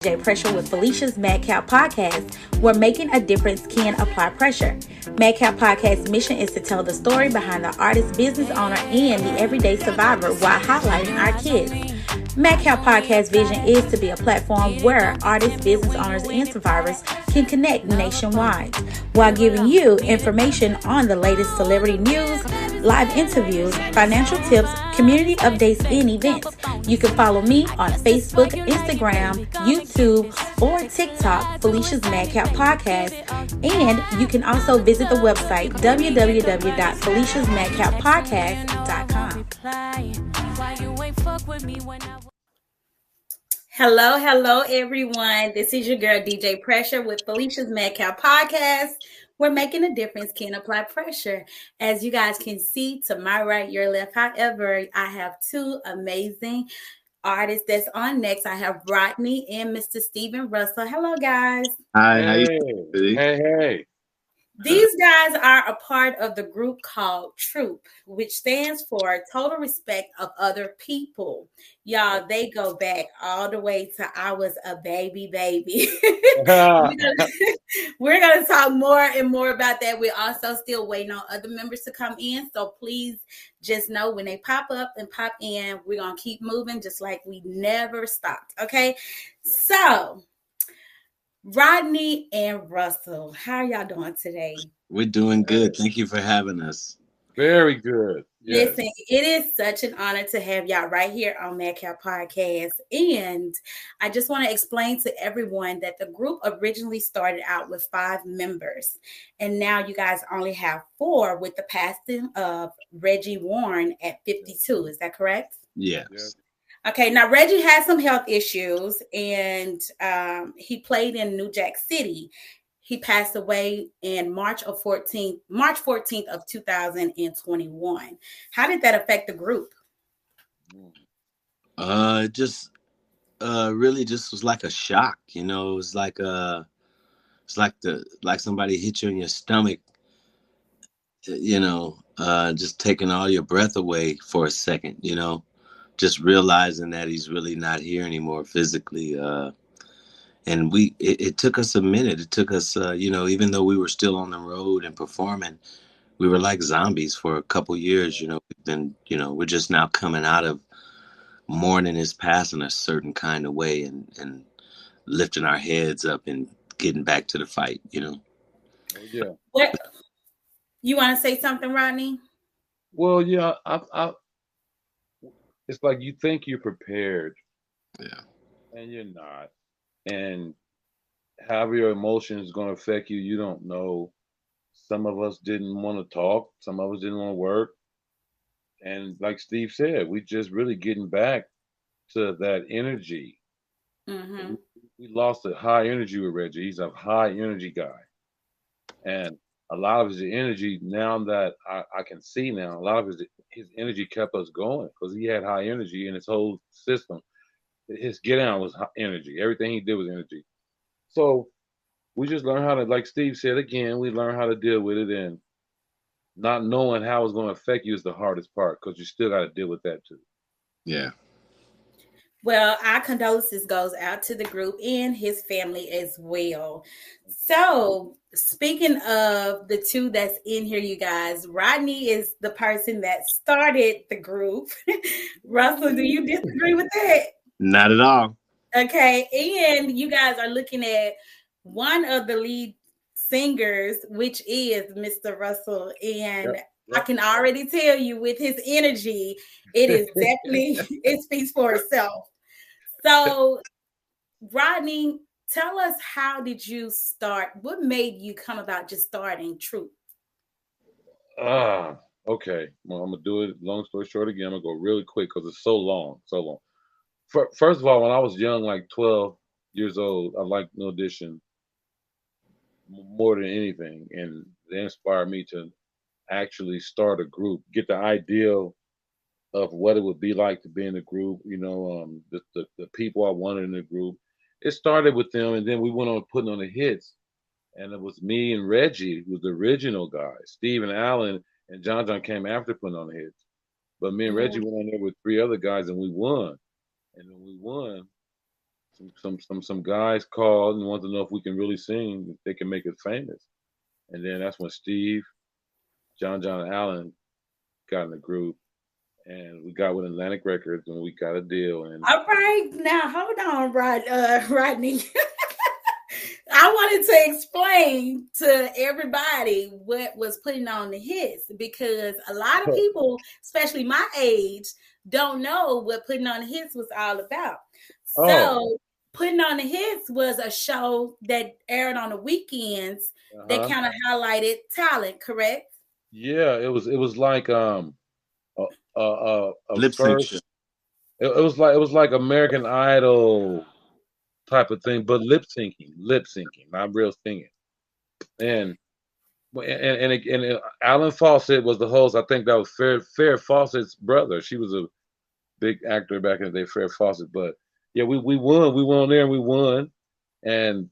J Pressure with Felicia's Madcap Podcast, where making a difference can apply pressure. Madcap Podcast's mission is to tell the story behind the artist, business owner, and the everyday survivor while highlighting our kids. Madcap Podcast vision is to be a platform where artists, business owners, and survivors can connect nationwide while giving you information on the latest celebrity news, live interviews, financial tips, community updates, and events. You can follow me on Facebook, Instagram, YouTube, or TikTok, Felicia's Madcap Podcast. And you can also visit the website www.feliciasmadcappodcast.com. Hello, hello, everyone. This is your girl, DJ Pressure, with Felicia's Madcap Podcast. We're making a difference can apply pressure. As you guys can see to my right, your left. However, I have two amazing artists that's on next. I have Rodney and Mr. Stephen Russell. Hello, guys. Hi, hey, how you doing? Hey, hey. These guys are a part of the group called Troop, which stands for Total Respect of Other People. Y'all, they go back all the way to I was a baby, baby. we're going to talk more and more about that. We're also still waiting on other members to come in. So please just know when they pop up and pop in, we're going to keep moving just like we never stopped. Okay. So, Rodney and Russell, how are y'all doing today? We're doing good. Thank you for having us. Very good. Yes. Listen, it is such an honor to have y'all right here on Madcap Podcast. And I just want to explain to everyone that the group originally started out with five members. And now you guys only have four with the passing of Reggie Warren at 52. Is that correct? Yes. Okay, now Reggie had some health issues and um, he played in New Jack City. He passed away in March of 14th, March 14th of 2021. How did that affect the group? Uh just uh really just was like a shock, you know, it was like uh it's like the like somebody hit you in your stomach, you know, uh just taking all your breath away for a second, you know just realizing that he's really not here anymore physically. Uh, and we, it, it, took us a minute. It took us, uh, you know, even though we were still on the road and performing, we were like zombies for a couple years. You know, we've been, you know we're just now coming out of mourning his past in a certain kind of way and and lifting our heads up and getting back to the fight. You know. Oh, yeah. What you want to say something, Rodney? Well, yeah, I, I it's like you think you're prepared. Yeah. And you're not. And how your emotions going to affect you, you don't know. Some of us didn't want to talk, some of us didn't want to work. And like Steve said, we just really getting back to that energy. Mm-hmm. We lost a high energy with Reggie. He's a high energy guy. And a lot of his energy now that I, I can see now, a lot of his his energy kept us going because he had high energy in his whole system. His get down was energy. Everything he did was energy. So we just learned how to, like Steve said again, we learned how to deal with it, and not knowing how it's going to affect you is the hardest part because you still got to deal with that too. Yeah. Well, our condolences goes out to the group and his family as well. So, speaking of the two that's in here, you guys, Rodney is the person that started the group. Russell, do you disagree with that? Not at all. Okay, and you guys are looking at one of the lead singers, which is Mr. Russell, and yep. I can already tell you with his energy, it is definitely it speaks for itself. So, Rodney, tell us how did you start? What made you come about just starting Troop? Ah, okay. Well, I'm gonna do it. Long story short, again, I'm gonna go really quick because it's so long, so long. First of all, when I was young, like 12 years old, I liked New Edition more than anything, and they inspired me to actually start a group, get the ideal of what it would be like to be in a group, you know, um, the, the, the people I wanted in the group. It started with them, and then we went on putting on the hits. And it was me and Reggie, who was the original guy. Steve and Allen and John John came after putting on the hits. But me and Reggie went on there with three other guys, and we won. And when we won, some some some some guys called and wanted to know if we can really sing, if they can make us famous. And then that's when Steve, John John Allen got in the group and we got with Atlantic Records and we got a deal. And all right, now hold on, Rod, uh, Rodney. I wanted to explain to everybody what was putting on the hits because a lot of people, especially my age, don't know what putting on the hits was all about. So, oh. putting on the hits was a show that aired on the weekends uh-huh. that kind of highlighted talent, correct? Yeah, it was. It was like um, a, a, a, a lip sync. It, it was like it was like American Idol type of thing, but lip syncing, lip syncing, not real singing. And and and, and, and Allen Fawcett was the host. I think that was Farrah Farrah Fawcett's brother. She was a big actor back in the day, Farrah Fawcett. But yeah, we we won. We went on there and we won, and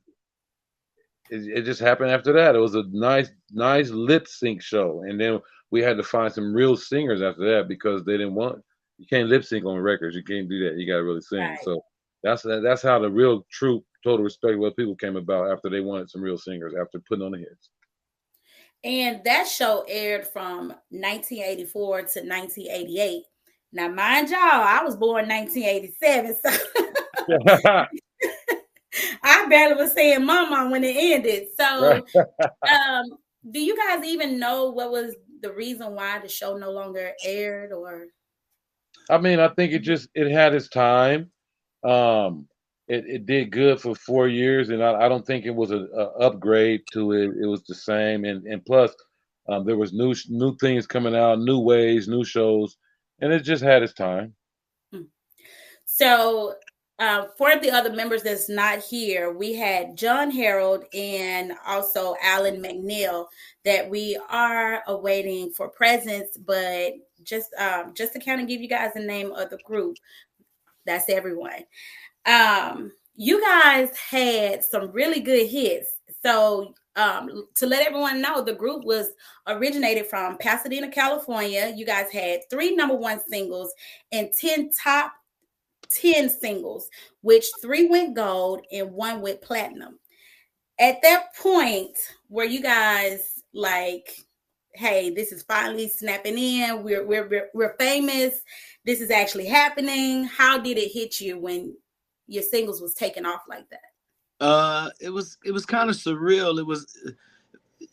it, it just happened after that. It was a nice nice lip sync show, and then we had to find some real singers after that because they didn't want you can't lip sync on records. You can't do that. You got to really sing. Right. So that's that's how the real true total respect what people came about after they wanted some real singers after putting on the hits. And that show aired from 1984 to 1988. Now, mind y'all, I was born 1987, so I barely was saying mama when it ended. So, um, do you guys even know what was the reason why the show no longer aired, or? I mean, I think it just it had its time. Um, it, it did good for four years, and I, I don't think it was a, a, upgrade to it. It was the same, and and plus, um, there was new new things coming out, new ways, new shows, and it just had its time. Hmm. So, uh, for the other members that's not here, we had John Harold and also Allen McNeil that we are awaiting for presence, but just um, just to kind of give you guys the name of the group, that's everyone. Um, you guys had some really good hits. So um, to let everyone know, the group was originated from Pasadena, California. You guys had three number one singles and 10 top 10 singles, which three went gold and one went platinum. At that point, were you guys like, hey, this is finally snapping in, we're, we're, we're famous, this is actually happening? How did it hit you when your singles was taken off like that? Uh, it was it was kind of surreal. It was,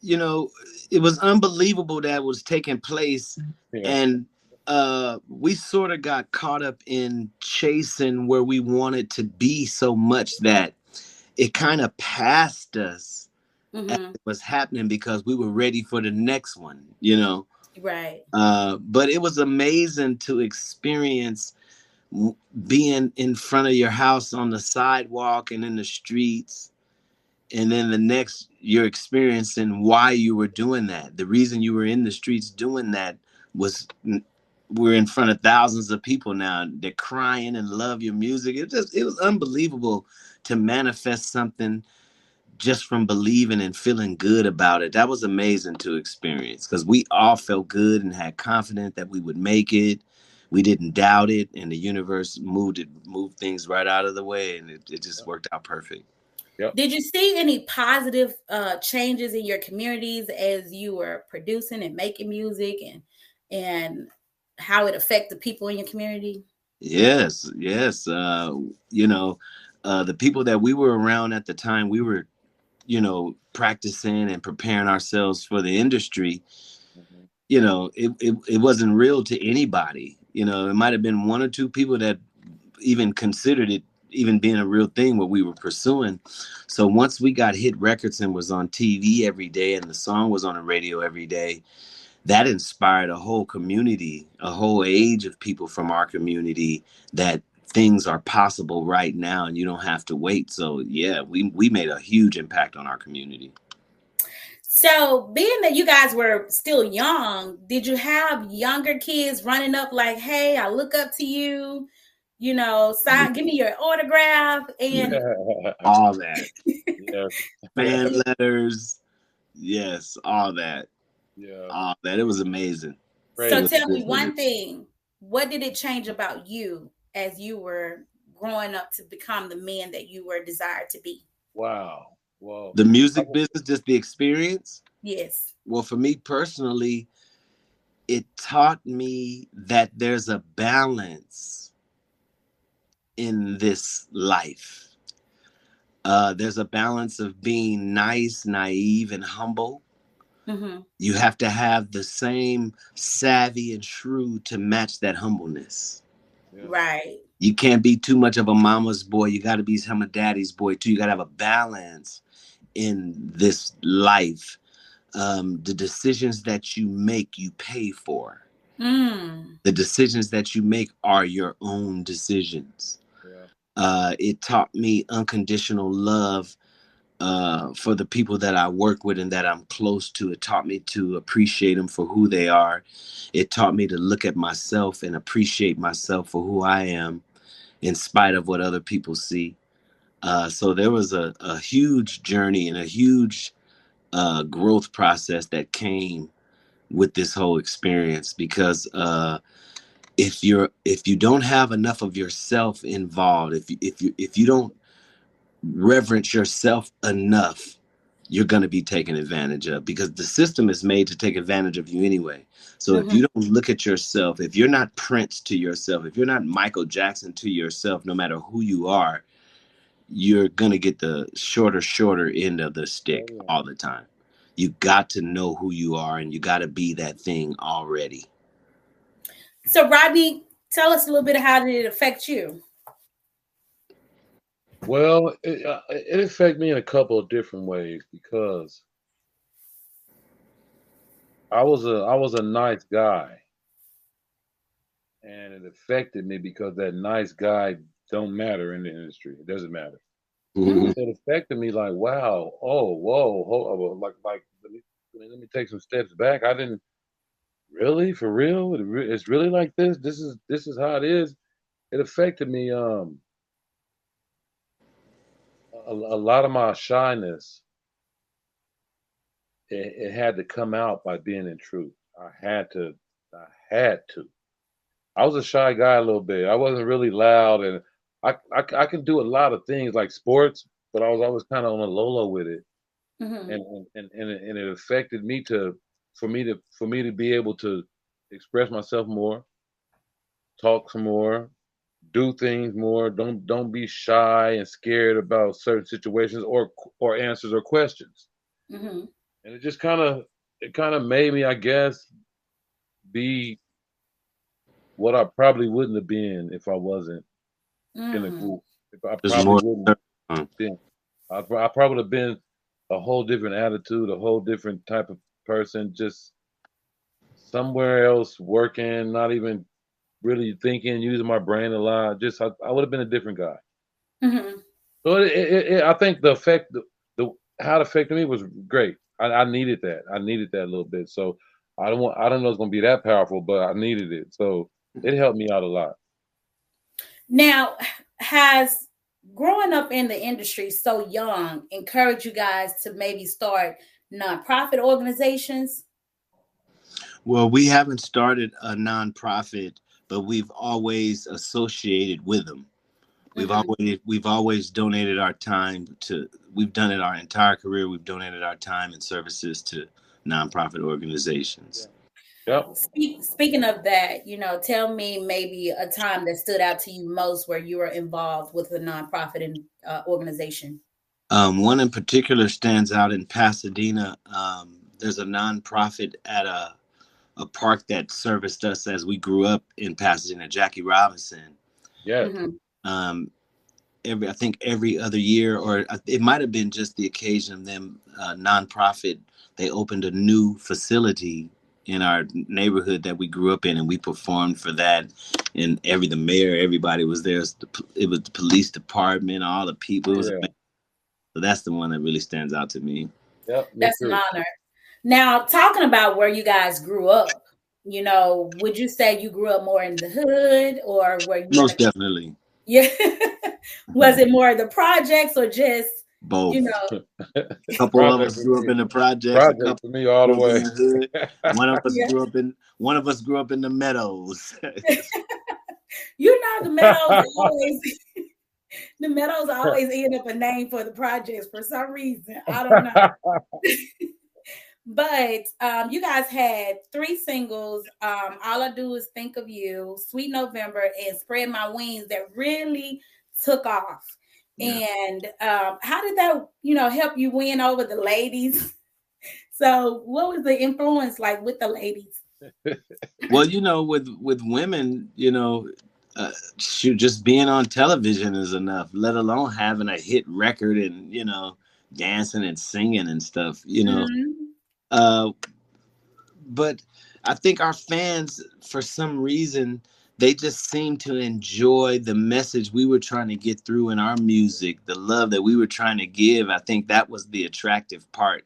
you know, it was unbelievable that was taking place, yeah. and uh, we sort of got caught up in chasing where we wanted to be so much that it kind of passed us. Mm-hmm. It was happening because we were ready for the next one, you know. Right. Uh, but it was amazing to experience being in front of your house on the sidewalk and in the streets. And then the next, you're experiencing why you were doing that. The reason you were in the streets doing that was we're in front of thousands of people now. They're crying and love your music. It just it was unbelievable to manifest something just from believing and feeling good about it. That was amazing to experience because we all felt good and had confidence that we would make it. We didn't doubt it, and the universe moved it, moved things right out of the way, and it, it just worked out perfect. Yep. Did you see any positive uh, changes in your communities as you were producing and making music, and and how it affect the people in your community? Yes, yes. Uh, you know, uh, the people that we were around at the time, we were you know, practicing and preparing ourselves for the industry, mm-hmm. you know, it, it, it wasn't real to anybody. You know, it might have been one or two people that even considered it even being a real thing what we were pursuing. So once we got hit records and was on TV every day and the song was on the radio every day, that inspired a whole community, a whole age of people from our community that things are possible right now and you don't have to wait. So yeah, we we made a huge impact on our community. So, being that you guys were still young, did you have younger kids running up like, "Hey, I look up to you," you know, sign, give me your autograph and all that, yes. fan letters, yes, all that, yeah, all that. It was amazing. So, tell me one thing: what did it change about you as you were growing up to become the man that you were desired to be? Wow. Well, The music business, just the experience. Yes. Well, for me personally, it taught me that there's a balance in this life. Uh, there's a balance of being nice, naive, and humble. Hmm You have to have the same savvy and shrewd to match that humbleness. yeah. Right. You can't be too much of a mama's boy. You got to be some of daddy's boy too. You got to have a balance in this life. Um, the decisions that you make, you pay for. Mm. The decisions that you make are your own decisions. Yeah. Uh, it taught me unconditional love uh, for the people that I work with and that I'm close to. It taught me to appreciate them for who they are. It taught me to look at myself and appreciate myself for who I am, in spite of what other people see. Uh, so there was a, a huge journey and a huge uh, growth process that came with this whole experience because uh, if you're if you don't have enough of yourself involved, if you if you if you don't reverence yourself enough, you're going to be taken advantage of because the system is made to take advantage of you anyway. So if mm-hmm. you don't look at yourself, if you're not Prince to yourself, if you're not Michael Jackson to yourself, no matter who you are, you're going to get the shorter, shorter end of the stick Oh, yeah. all the time. You got to know who you are and you got to be that thing already. So, Rodney, tell us a little bit of how did it affect you? Well, it, uh, it affected me in a couple of different ways because I was a I was a nice guy, and it affected me because that nice guy don't matter in the industry. It doesn't matter. Mhm. It affected me like, wow, oh, whoa, hold, like like let me let me take some steps back. I didn't really for real. It It's really like this. This is this is how it is. It affected me. Um, a, a lot of my shyness. It, it had to come out by being in Troop. I had to. I had to. I was a shy guy a little bit. I wasn't really loud, and I I, I can do a lot of things like sports, but I was always kind of on a low low with it Mhm. and and and it, and it affected me to for me to for me to be able to express myself more talk some more do things more. Don't don't be shy and scared about certain situations or or answers or questions. Mhm. and it just kind of it kind of made me i guess be what i probably wouldn't have been if i wasn't in a group. If i There's probably more- wouldn't have been. I, I probably would have been a whole different attitude, a whole different type of person, just somewhere else working, not even really thinking, using my brain a lot. Just I, I would have been a different guy. Mhm. So it, it, it, I think the effect, the, the how it affected me was great. I, I needed that. I needed that a little bit. So I don't want. I don't know it's gonna be that powerful, but I needed it. So it helped me out a lot. Now, has growing up in the industry so young encouraged you guys to maybe start nonprofit organizations? Well, we haven't started a nonprofit, but we've always associated with them. We've Mhm. always we've always donated our time to. We've done it our entire career. We've donated our time and services to nonprofit organizations. Yep. Speak, speaking of that, you know, tell me maybe a time that stood out to you most where you were involved with a nonprofit in, uh, organization. Um, one in particular stands out in Pasadena. Um, there's a nonprofit at a a park that serviced us as we grew up in Pasadena. Jackie Robinson. Yeah. Mhm. um, every I think every other year, or it might have been just the occasion of them uh, nonprofit. They opened a new facility in our neighborhood that we grew up in, and we performed for that. And every the mayor, everybody was there. It was the, it was the police department, all the people. It was Yeah. so that's the one that really stands out to me. Yep. That's an honor. Now, talking about where you guys grew up, you know, would you say you grew up more in the hood or were you? Most definitely, Yeah. Was it more of the projects or just, both. you know, a couple of us grew up in the me. projects. Project couple for me all the way. the. One of us Yeah. grew up in one of us grew up in the meadows. you know the Meadows always the Meadows always end up a name for the projects for some reason. I don't know. But um, you guys had three singles. Um, All I Do Is Think of You, Sweet November, and Spread My Wings that really took off. Yeah. And um, how did that, you know, help you win over the ladies? so, what was the influence like with the ladies? well, you know, with with women, you know, uh, shoot, just being on television is enough. Let alone having a hit record and you know, dancing and singing and stuff. You know, mm-hmm. Uh, but I think our fans, for some reason, they just seem to enjoy the message we were trying to get through in our music, the love that we were trying to give. I think that was the attractive part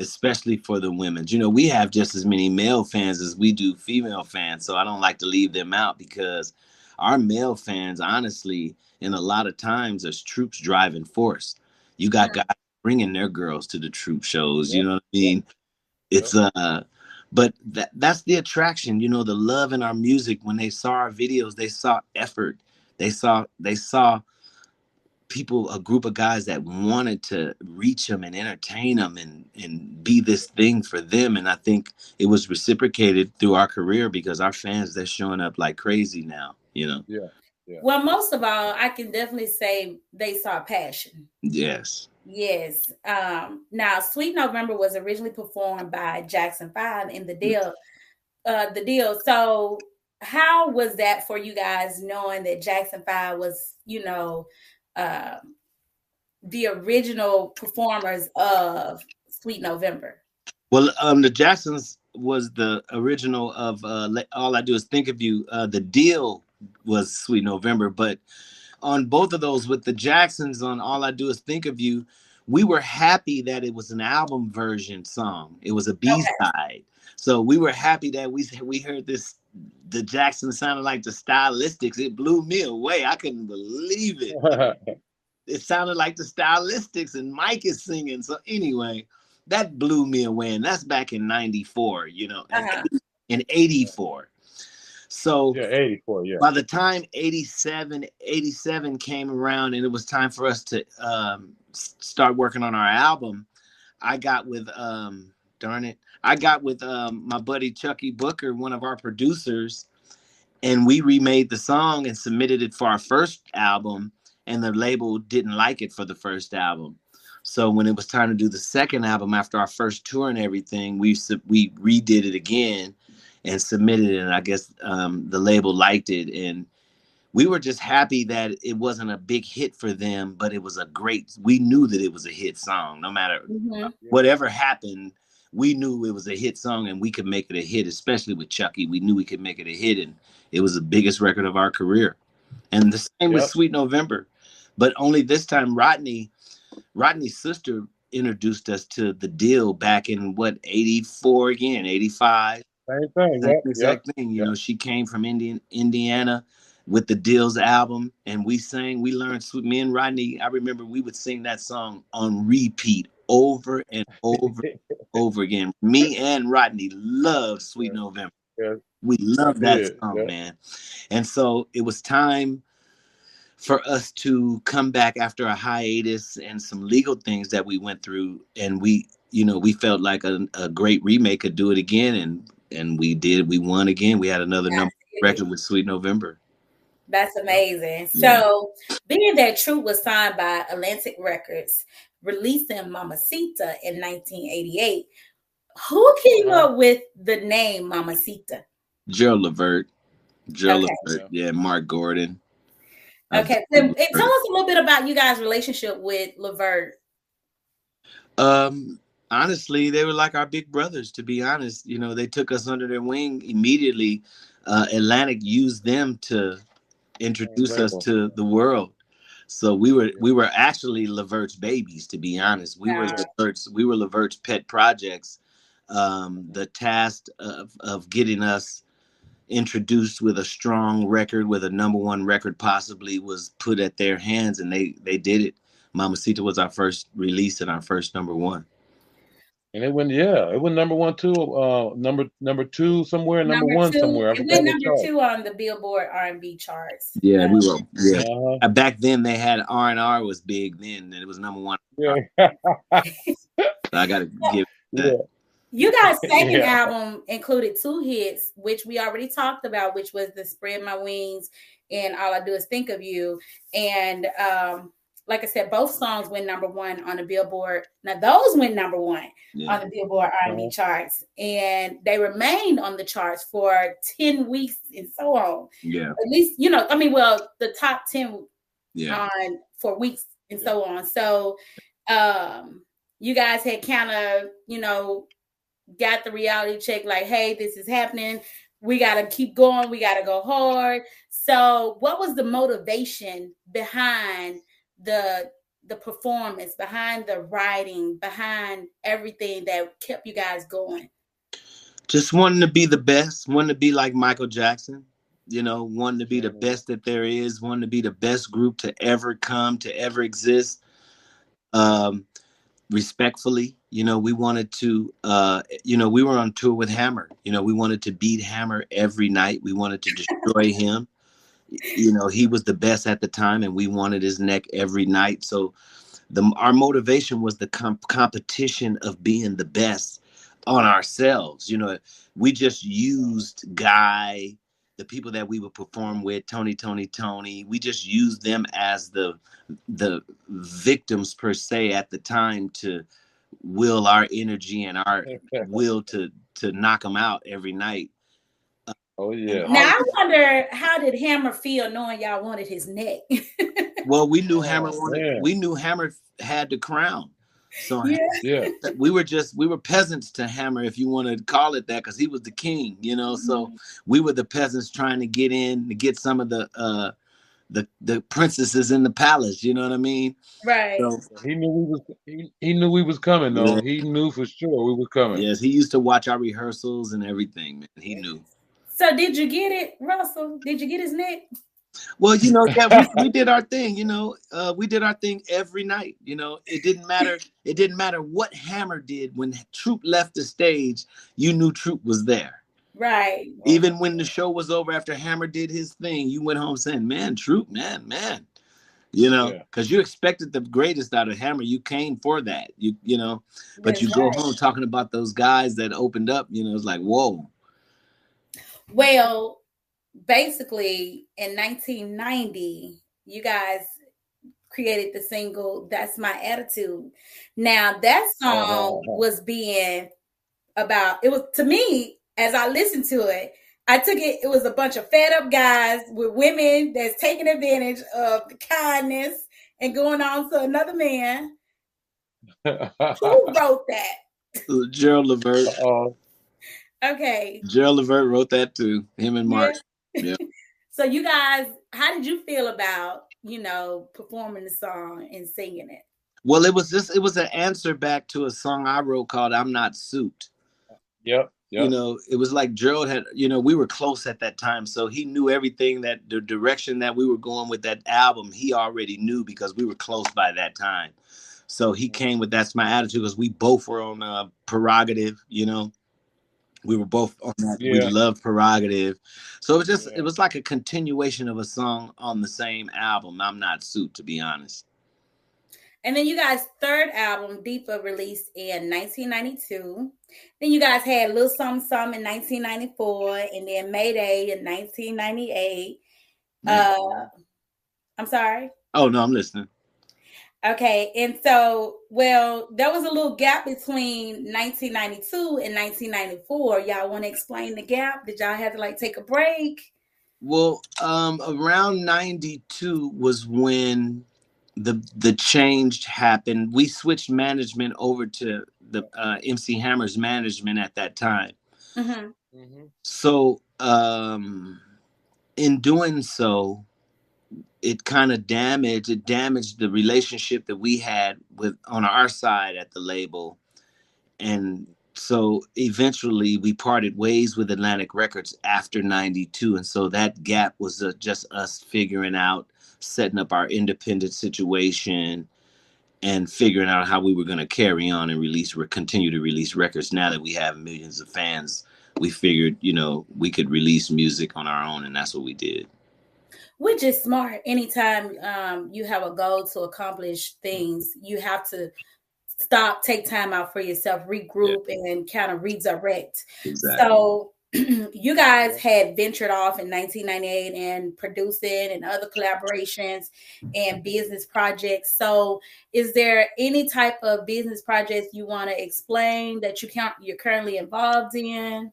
especially for the women. You know, we have just as many male fans as we do female fans, so I don't like to leave them out because our male fans, honestly, in a lot of times, as troops driving force. You got guys bringing their girls to the troop shows. You know what I mean? It's uh, but that that's the attraction. You know, the love in our music. When they saw our videos, they saw effort. They saw they saw people, a group of guys that wanted to reach them and entertain them and and be this thing for them. And I think it was reciprocated through our career because our fans they're showing up like crazy now. You know. Yeah. Yeah. Well, most of all, I can definitely say they saw passion. Yes. Yes. Um, now, Sweet November was originally performed by Jackson Five in the mm. Deele. Uh, the Deele. So, how was that for you guys, knowing that Jackson Five was, you know, uh, the original performers of Sweet November? Well, um, the Jacksons was the original of uh, All I Do Is Think of You. Uh, the Deele was Sweet November, but on both of those with the Jacksons on All I Do Is Think of You, we were happy that it was an album version song. It was a B side. Okay. So we were happy that we we heard this the Jackson sounded like the stylistics. It blew me away. I couldn't believe it. it sounded like the stylistics, and Mike is singing. So anyway, that blew me away, and that's back in '94. You know, uh-huh. in '84. So yeah, 84, yeah. By the time 87, 87 came around and it was time for us to um, start working on our album, I got with um, darn it, I got with um, my buddy Chuckii Booker, one of our producers, and we remade the song and submitted it for our first album. And the label didn't like it for the first album. So when it was time to do the second album after our first tour and everything, we we redid it again and submitted it. And I guess um, the label liked it, and we were just happy that it wasn't a big hit for them, but it was a great. We knew that it was a hit song, no matter mm-hmm. whatever happened we knew it was a hit song and we could make it a hit, especially with Chuckii. We knew we could make it a hit, and it was the biggest record of our career. And the same yep. with Sweet November, but only this time Rodney, Rodney's sister introduced us to the Deele back in what 84 again, 85. Same thing. Same exact yep. thing. You yep. know, she came from Indian Indiana with the Deele's album, and we sang, we learned sweet me and Rodney. I remember we would sing that song on repeat over and over over again. Me and Rodney love Sweet November. Yeah. We love that yeah. song, man. And so it was time for us to come back after a hiatus and some legal things that we went through. And we, you know, we felt like a, a great remake could do it again. And and we did. We won again. We had another number record with Sweet November. That's amazing. So, being that Troop was signed by Atlantic Records, releasing Mamacita in 1988. Who came uh, up with the name Mamacita? Gerald Levert. Gerald okay. Levert, yeah, Marc Gordon. Okay, so, tell us a little bit about you guys' relationship with Levert. Um, honestly, they were like our big brothers. To be honest, you know, they took us under their wing immediately. Uh, Atlantic used them to introduce us to the world. So we were we were actually Levert's babies, to be honest. We were Levert's we were Levert's pet projects. Um, the task of, of getting us introduced with a strong record, with a number one record, possibly was put at their hands, and they they did it. Mamacita was our first release and our first number one. And it went, yeah, it went number one too. Uh, number number two somewhere, number, number one two, somewhere. It went number two on the Billboard R and B charts. Yeah, we were. Yeah, uh-huh. back then they had R and R was big then, and it was number one. Yeah, I got to give. That. Yeah. You guys' second yeah. album included two hits, which we already talked about, which was the "Spread My Wings" and "All I Do Is Think of You," and um, like I said, both songs went number one on the Billboard. Now those went number one yeah. on the Billboard R&B charts, and they remained on the charts for ten weeks and so on. Yeah, at least you know. I mean, well, the top ten yeah. on for weeks and yeah. so on. So, um, you guys had kind of you know got the reality check, like, hey, this is happening. We got to keep going. We got to go hard. So, what was the motivation behind? The the performance, behind the writing, behind everything that kept you guys going? Just wanting to be the best, wanting to be like Michael Jackson, you know, wanting to be the best that there is, wanting to be the best group to ever come, to ever exist. Um, respectfully, you know, we wanted to, uh, you know, we were on tour with Hammer. You know, we wanted to beat Hammer every night. We wanted to destroy him you know he was the best at the time and we wanted his neck every night. So the our motivation was the comp- competition of being the best on ourselves. You know we just used guy the people that we would perform with Tony Toni Toné. We just used them as the the victims per se at the time to will our energy and our will to to knock them out every night Oh yeah. Now I wonder how did Hammer feel knowing y'all wanted his neck? well, we knew Hammer oh, wanted. We knew Hammer had the crown. So yeah. yeah, we were just we were peasants to Hammer, if you want to call it that, because he was the king, you know. Mm-hmm. So we were the peasants trying to get in to get some of the uh the the princesses in the palace. You know what I mean? Right. So, he knew we was he, he knew we was coming though. Yeah. He knew for sure we were coming. Yes, he used to watch our rehearsals and everything. Man, he knew. So did you get it, Russell? Did you get his neck? Well, you know, yeah, we, we, did our thing. You know, uh, we did our thing every night. You know, it didn't matter. It didn't matter what Hammer did when Troop left the stage. You knew Troop was there. Right. Even when the show was over after Hammer did his thing, you went home saying, "Man, Troop, man, man." You know, because yeah. you expected the greatest out of Hammer. You came for that. You you know, but That's you right. go home talking about those guys that opened up. You know, it's like whoa well, basically in 1990, you guys created the single That's My Attitude. Now, that song uh-huh. was being about it was to me as I listened to it. I took it, it was a bunch of fed up guys with women that's taking advantage of the kindness and going on to another man. Who wrote that? Gerald Levert. Uh, Okay. Gerald Levert wrote that too. Him and Mark. Yeah. so you guys, how did you feel about you know performing the song and singing it? Well, it was just it was an answer back to a song I wrote called "I'm Not Soupped." Yep. Yep. You know, it was like Gerald had, you know, we were close at that time. So he knew everything that the direction that we were going with that album, he already knew because we were close by that time. So he came with That's My Attitude because we both were on uh, prerogative, you know we were both on that. Yeah. We love Prerogative, so it was just yeah. it was like a continuation of a song on the same album. I'm Not Soupped to be honest. And then you guys' third album, Deeper, released in 1992. Then you guys had Little Something Something in 1994, and then Mayday in 1998. Uh, I'm sorry. Oh no, I'm listening. Okay, and so well, there was a little gap between 1992 and 1994. Y'all want to explain the gap? Did y'all have to like take a break? Well, um, around 92 was when the the change happened. We switched management over to the uh, MC Hammer's management at that time. Mm-hmm. Mm-hmm. So, um, in doing so, it kind of damaged it damaged the relationship that we had with on our side at the label. And so eventually we parted ways with atlantic records after 92 and so that gap was uh, just us figuring out setting up our independent situation and figuring out how we were going to carry on and release or continue to release records. Now that we have millions of fans we figured you know we could release music on our own and that's what we did which is smart anytime um, you have a goal to accomplish things you have to stop take time out for yourself regroup yeah. and kind of redirect exactly. so you guys had ventured off in 1998 and producing and other collaborations and business projects. So, is there any type of business projects you want to explain that you count you're currently involved in?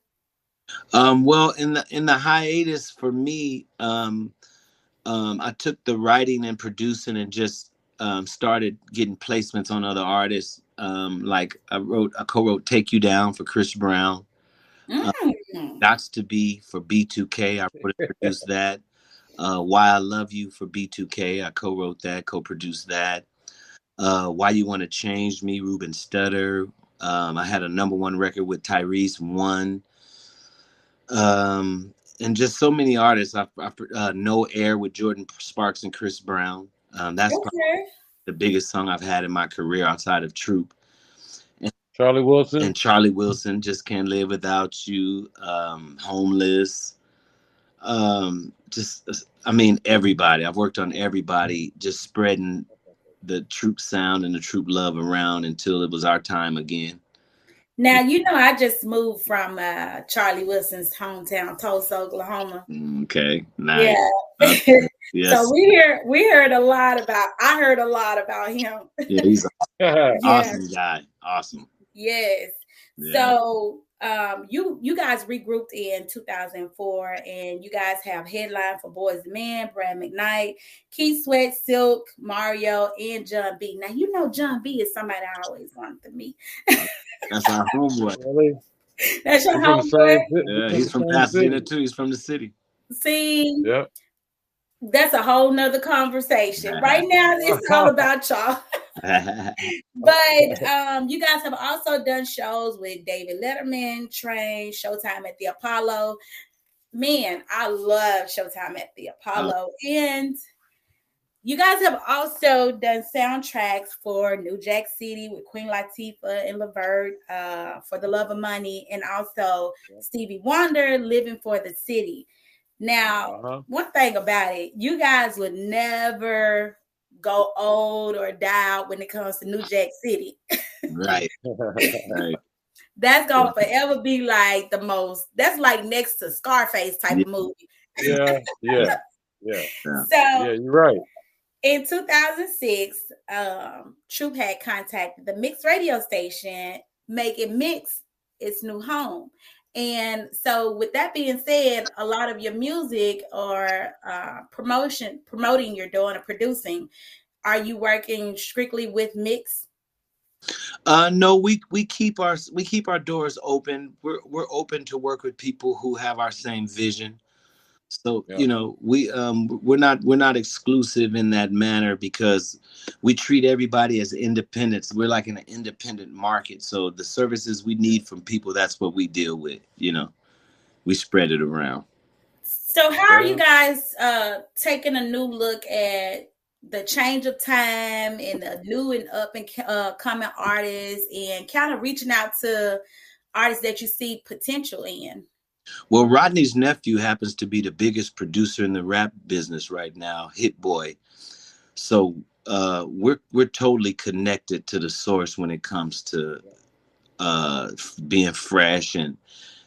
Um, well, in the in the hiatus for me, um, um, I took the writing and producing and just um, started getting placements on other artists. Um, like I wrote, I co-wrote "Take You Down" for Chris Brown. Uh, mm. To be for B2K. I produced that. Uh, Why I Love You for B2K. I co-wrote that, co-produced that. Uh, Why You Want to Change Me, Ruben Studdard. Um, I had a number one record with Tyrese One. Um, and just so many artists. I, I uh, No Air with Jordin Sparks and Chris Brown. Um, that's okay. the biggest song I've had in my career outside of Troop. And, Charlie Wilson. And Charlie Wilson, just can't live without you. Um, homeless. Um, just I mean everybody. I've worked on everybody, just spreading the troop sound and the troop love around until it was our time again. Now you know I just moved from uh, Charlie Wilson's hometown, Tulsa, Oklahoma. Okay, nice. Yeah. Uh, yes. so we hear we heard a lot about. I heard a lot about him. yeah, he's an awesome guy. Awesome. Yes. Yeah. So um, you you guys regrouped in 2004, and you guys have headline for Boyz II Men, Brian McKnight, Keith Sweat, Silk, Mario, and Jon B. Now you know Jon B is somebody I always wanted to meet. That's our homeboy. That's your homeboy. Yeah, he's from Pasadena too. He's from the city. See. Yep that's a whole nother conversation. Right now, it's all about y'all. but um, you guys have also done shows with David Letterman, Train, Showtime at the Apollo. Man, I love Showtime at the Apollo. Oh. And you guys have also done soundtracks for New Jack City with Queen Latifah and Levert uh, for The Love of Money, and also Stevie Wonder, Living for the City. Now, uh-huh. one thing about it, you guys would never go old or die out when it comes to New Jack City. right. right. That's gonna forever be like the most. That's like next to Scarface type yeah. of movie. yeah, yeah, yeah. So yeah, you're right. In 2006, um, Troop had contacted the Mix radio station, making Mix its new home. And so, with that being said, a lot of your music or uh, promotion, promoting you're doing or producing, are you working strictly with Mix? Uh, no, we we keep our we keep our doors open. We're we're open to work with people who have our same vision. So yeah. you know, we um we're not we're not exclusive in that manner because we treat everybody as independents. We're like in an independent market. So the services we need from people, that's what we deal with. You know, we spread it around. So how are you guys uh taking a new look at the change of time and the new and up and uh, coming artists and kind of reaching out to artists that you see potential in? Well, Rodney's nephew happens to be the biggest producer in the rap business right now, Hit Boy. So uh, we're we're totally connected to the source when it comes to uh, being fresh and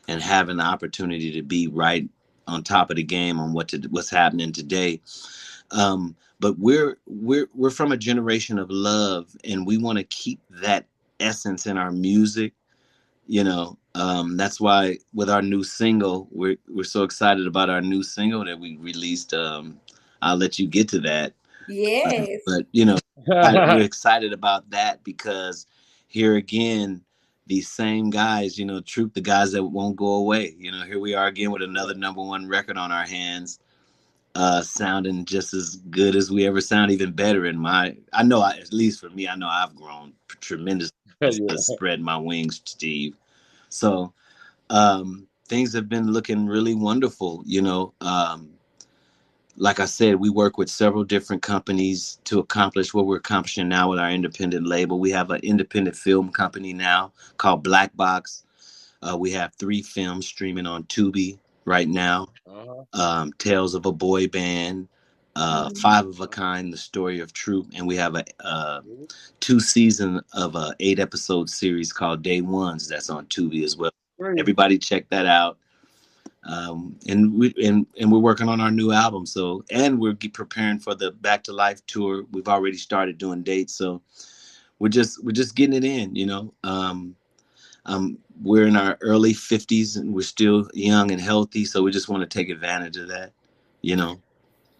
and having the opportunity to be right on top of the game on what to, what's happening today. Um, but we're we're we're from a generation of love, and we want to keep that essence in our music. You know, um, that's why with our new single, we're we're so excited about our new single that we released. Um, I'll let you get to that. Yes. Uh, but you know, we're excited about that because here again, these same guys, you know, troop the guys that won't go away. You know, here we are again with another number one record on our hands, uh, sounding just as good as we ever sound, even better. In my, I know, I, at least for me, I know I've grown tremendously. Yeah. Spread my wings, Steve. So um, things have been looking really wonderful. You know, um, like I said, we work with several different companies to accomplish what we're accomplishing now with our independent label. We have an independent film company now called Black Box. Uh, we have three films streaming on Tubi right now. Uh-huh. Um, Tales of a Boy Band, uh, mm-hmm. Five of a Kind, The Story of Troop, and we have a uh, two season of a eight episode series called Day Ones that's on Tubi as well. Right. Everybody check that out um, and we and and we're working on our new album. So and we're preparing for the Back to Life tour. We've already started doing dates, so we're just we're just getting it in. You know, um, um, we're in our early fifties and we're still young and healthy, so we just want to take advantage of that. You know.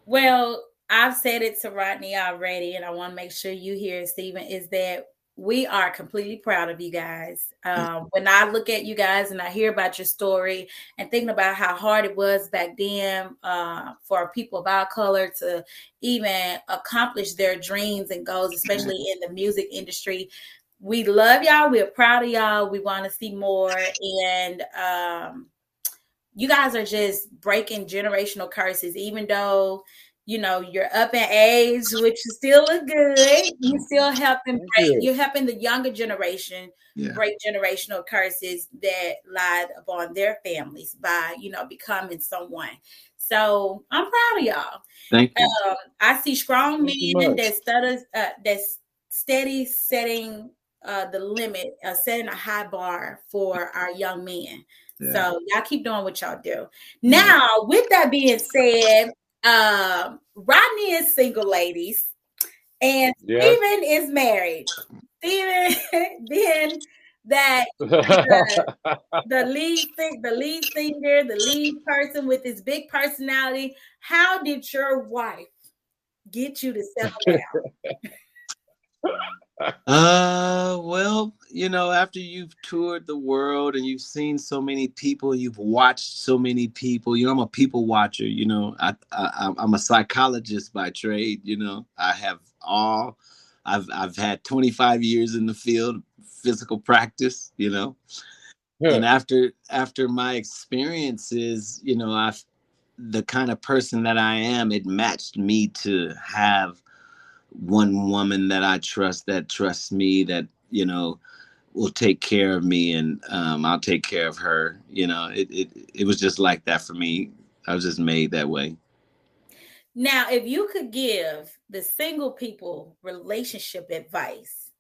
Well, I've said it to Rodney already, and I want to make sure you hear, Stephen, is that we are completely proud of you guys. Um, when I look at you guys and I hear about your story and thinking about how hard it was back then uh, for people of our color to even accomplish their dreams and goals, especially in the music industry, we love y'all. We're proud of y'all. We want to see more. And um, you guys are just breaking generational curses, even though you know, you're up in age, which is still look good. You still helping break, you're helping the younger generation yeah. break generational curses that lied upon their families by, you know, becoming someone. So I'm proud of y'all. Thank you. Um, I see strong men that stutters, uh, that's steady setting uh, the limit, uh, setting a high bar for our young men. Yeah. So y'all keep doing what y'all do. Now, with that being said, um, Rodney is single, ladies, and yeah. Stephen is married. Stephen, then that the, the lead the lead singer, the lead person with this big personality. How did your wife get you to settle down? uh well you know after you've toured the world and you've seen so many people you've watched so many people you know i'm a people watcher you know i, I i'm a psychologist by trade you know i have all i've i've had 25 years in the field physical practice you know yeah. and after after my experiences you know i've the kind of person that i am it matched me to have one woman that I trust that trusts me that you know will take care of me and um, I'll take care of her. You know, it, it it was just like that for me. I was just made that way. Now, if you could give the single people relationship advice,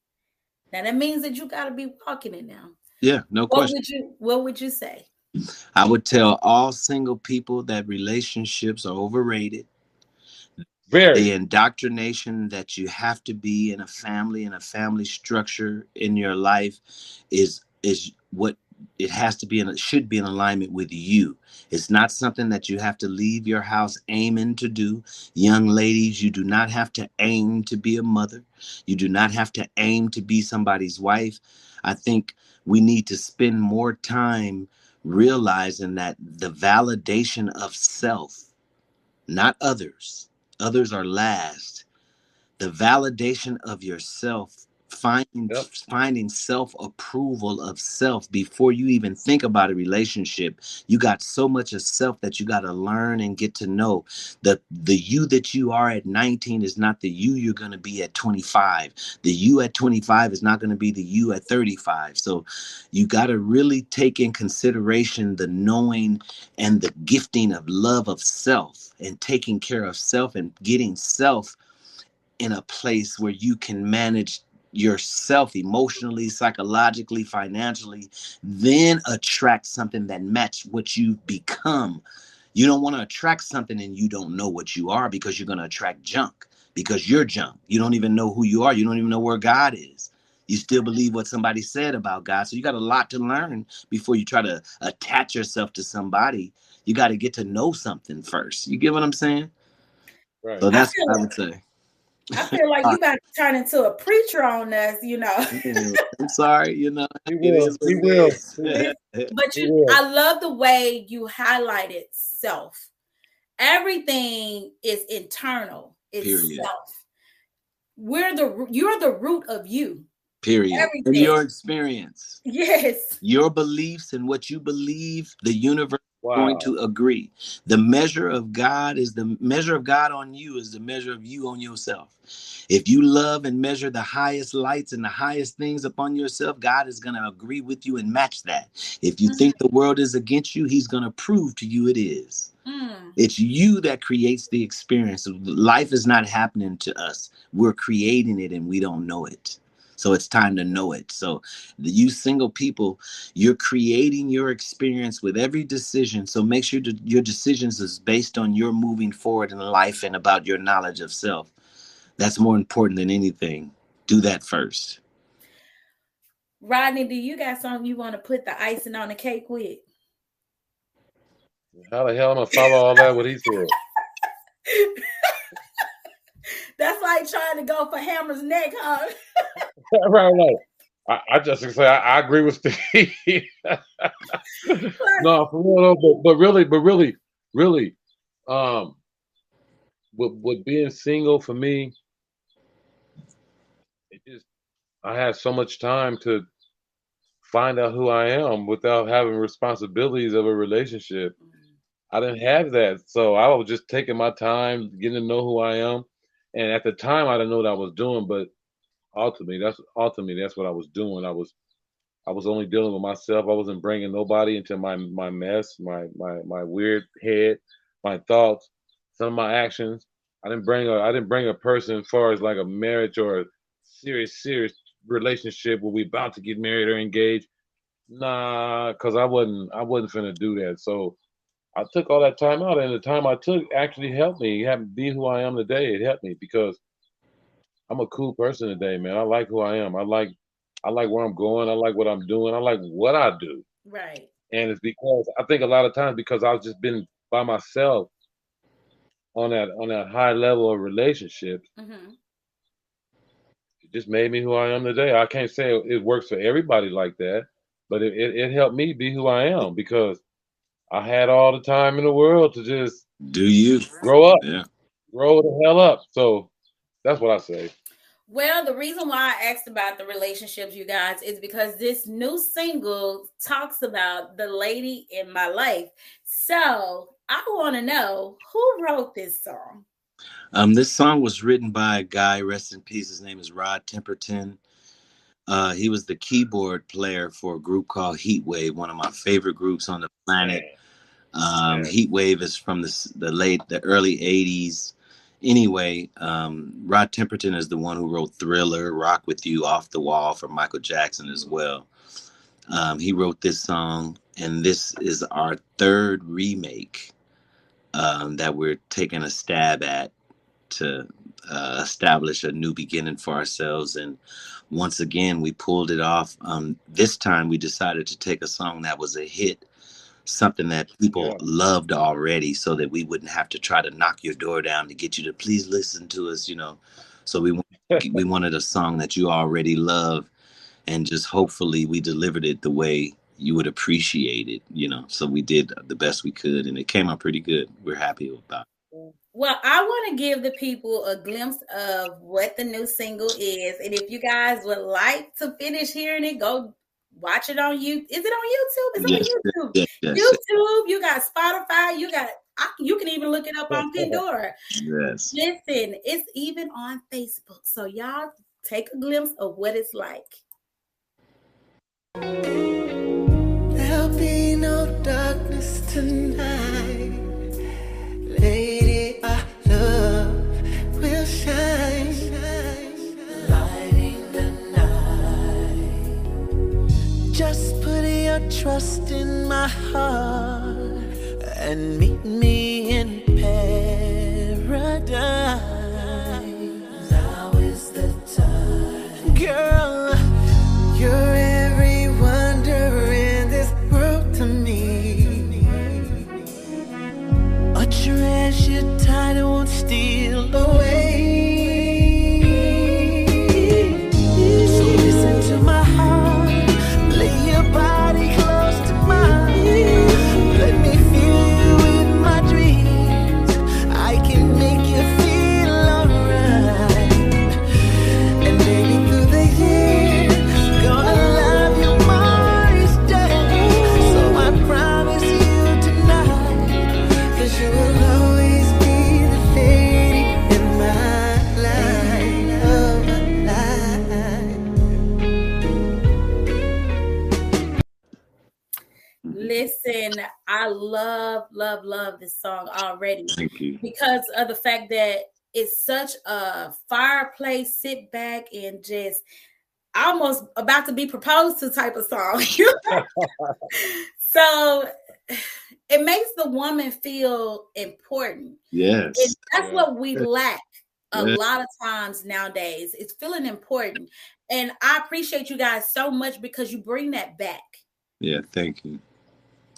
now that means that you got to be walking it now. Yeah, no what question. Would you, what would you say? I would tell all single people that relationships are overrated. Very. The indoctrination that you have to be in a family and a family structure in your life is is what it has to be and it should be in alignment with you. It's not something that you have to leave your house aiming to do. Young ladies, you do not have to aim to be a mother. You do not have to aim to be somebody's wife. I think we need to spend more time realizing that the validation of self, not others, others are last. The validation of yourself, finding yep. finding self approval of self before you even think about a relationship. You got so much of self that you got to learn and get to know. The the you that you are at 19 is not the you you're going to be at 25. The you at 25 is not going to be the you at 35. So you got to really take in consideration the knowing and the gifting of love of self and taking care of self and getting self in a place where you can manage yourself emotionally psychologically financially then attract something that match what you've become you don't want to attract something and you don't know what you are because you're going to attract junk because you're junk you don't even know who you are you don't even know where god is you still believe what somebody said about god so you got a lot to learn before you try to attach yourself to somebody you got to get to know something first. You get what I'm saying? Right. So that's I what I would say. I feel like you got to turn into a preacher on us, you know. I'm sorry, you know. He will. He will. but you, I love the way you highlighted self. Everything is internal. It's Period. self. We're the you're the root of you. Period. Everything. your experience. Yes. Your beliefs and what you believe, the universe wow. going to agree. The measure of God is the measure of God on you is the measure of you on yourself. If you love and measure the highest lights and the highest things upon yourself, God is going to agree with you and match that. If you mm-hmm. think the world is against you, He's going to prove to you it is. Mm. It's you that creates the experience. Life is not happening to us. We're creating it and we don't know it. So it's time to know it. So the you single people, you're creating your experience with every decision. So make sure that your decisions is based on your moving forward in life and about your knowledge of self. That's more important than anything. Do that first. Rodney, do you got something you want to put the icing on the cake with? How the hell am I follow all that? What he said? That's like trying to go for Hammer's neck, huh? right, right. I, I just say I, I, agree with Steve. no, for real, but, but really, but really, really, um, with with being single for me, it just I had so much time to find out who I am without having responsibilities of a relationship. I didn't have that, so I was just taking my time, getting to know who I am. And at the time, I didn't know what I was doing, but ultimately, that's ultimately that's what I was doing. I was I was only dealing with myself. I wasn't bringing nobody into my my mess, my my my weird head, my thoughts, some of my actions. I didn't bring a I didn't bring a person as far as like a marriage or a serious serious relationship where we about to get married or engaged. Nah, cause I wasn't I wasn't finna do that. So I took all that time out, and the time I took actually helped me. Helped be who I am today. It helped me because I'm a cool person today, man. I like who I am. I like I like where I'm going. I like what I'm doing. I like what I do. Right. And it's because I think a lot of times because I've just been by myself on that on that high level of relationships. Mm-hmm. It just made me who I am today. I can't say it works for everybody like that, but it, it, it helped me be who I am because I had all the time in the world to just do you grow up, yeah, grow the hell up. So that's what I say. Well, the reason why I asked about the relationships, you guys, is because this new single talks about the lady in my life. So I want to know who wrote this song. Um, this song was written by a guy, rest in peace. His name is Rod Temperton. Uh, he was the keyboard player for a group called Heatwave, one of my favorite groups on the planet. Um, Heatwave is from the, the late, the early 80s. Anyway, um, Rod Temperton is the one who wrote Thriller, Rock With You, Off the Wall for Michael Jackson as well. Um, he wrote this song, and this is our third remake um, that we're taking a stab at to uh, establish a new beginning for ourselves. And once again, we pulled it off. Um, this time, we decided to take a song that was a hit something that people yeah. loved already so that we wouldn't have to try to knock your door down to get you to please listen to us you know? So we we wanted a song that you already love and just hopefully we delivered it the way you would appreciate it you know? So we did the best we could and it came out pretty good. We're happy about it. Well i want to give the people a glimpse of what the new single is and if you guys would like to finish hearing it go watch it on you. Is it on YouTube? It's yes, on YouTube. Yes, yes, YouTube. You got Spotify. You got. I, you can even look it up on Pandora. Yes. Listen, it's even on Facebook. So y'all take a glimpse of what it's like. Trust in my heart and meet me love, love, love this song already. Thank you. Because of the fact that it's such a fireplace, sit back and just almost about to be proposed to type of song. so it makes the woman feel important. Yes. And that's what we lack a yeah. lot of times nowadays. It's feeling important. And I appreciate you guys so much because you bring that back. Yeah, thank you.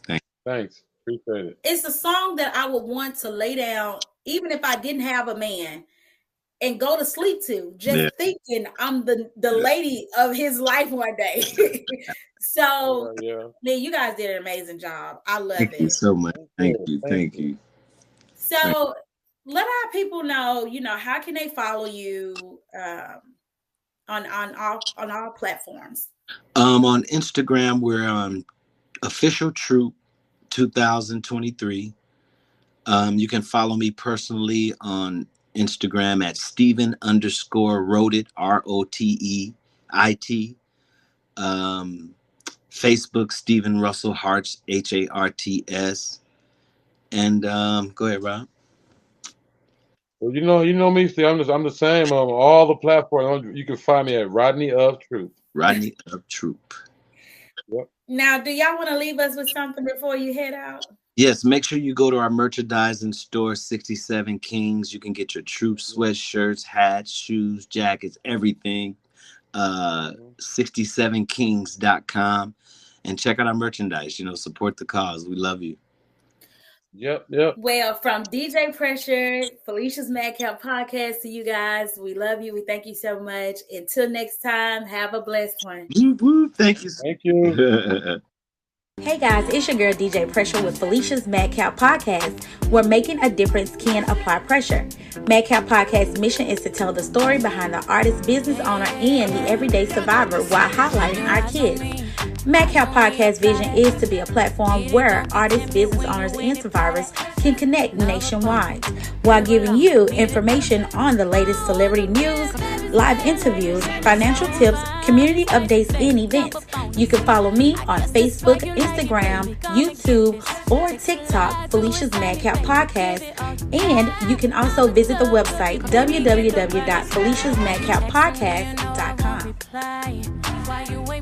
Thank you. Thanks. Appreciate it. It's a song that I would want to lay down, even if I didn't have a man, and go to sleep to, just yeah. thinking I'm the the yeah. lady of his life one day. so, yeah, man, you guys did an amazing job. I love thank it. You so much. Thank you. Thank you. So, let our people know, you know, how can they follow you um, on on all on all platforms? Um, on Instagram, we're on official troop 2023. Um, you can follow me personally on Instagram at Stephen underscore wrote it R O T E I T. Um, Facebook Stephen Russell Harts H A R T S. And um, go ahead, Rob. Well, you know, you know me. See, I'm just, I'm the same on all the platforms. You can find me at Rodney of Truth. Rodney of Troop. Yep. Now, do y'all want to leave us with something before you head out? Yes, make sure you go to our merchandising store, 67 Kings. You can get your troop sweatshirts, hats, shoes, jackets, everything. Uh, 67kings.com and check out our merchandise. You know, support the cause. We love you. Yep, yep. Well, from DJ Pressure, Felicia's Madcap podcast to you guys, we love you. We thank you so much. Until next time, have a blessed one. Thank you. Thank you. Hey guys, it's your girl DJ Pressure with Felicia's Madcap Podcast, where making a difference can apply pressure. Madcap Podcast's mission is to tell the story behind the artist, business owner, and the everyday survivor while highlighting our kids. Madcap Podcast vision is to be a platform where artists, business owners, and survivors can connect nationwide while giving you information on the latest celebrity news, live interviews, financial tips, community updates, and events. You can follow me on Facebook, Instagram, YouTube, or TikTok, Felicia's Madcap Podcast. And you can also visit the website www.feliciasmadcappodcast.com.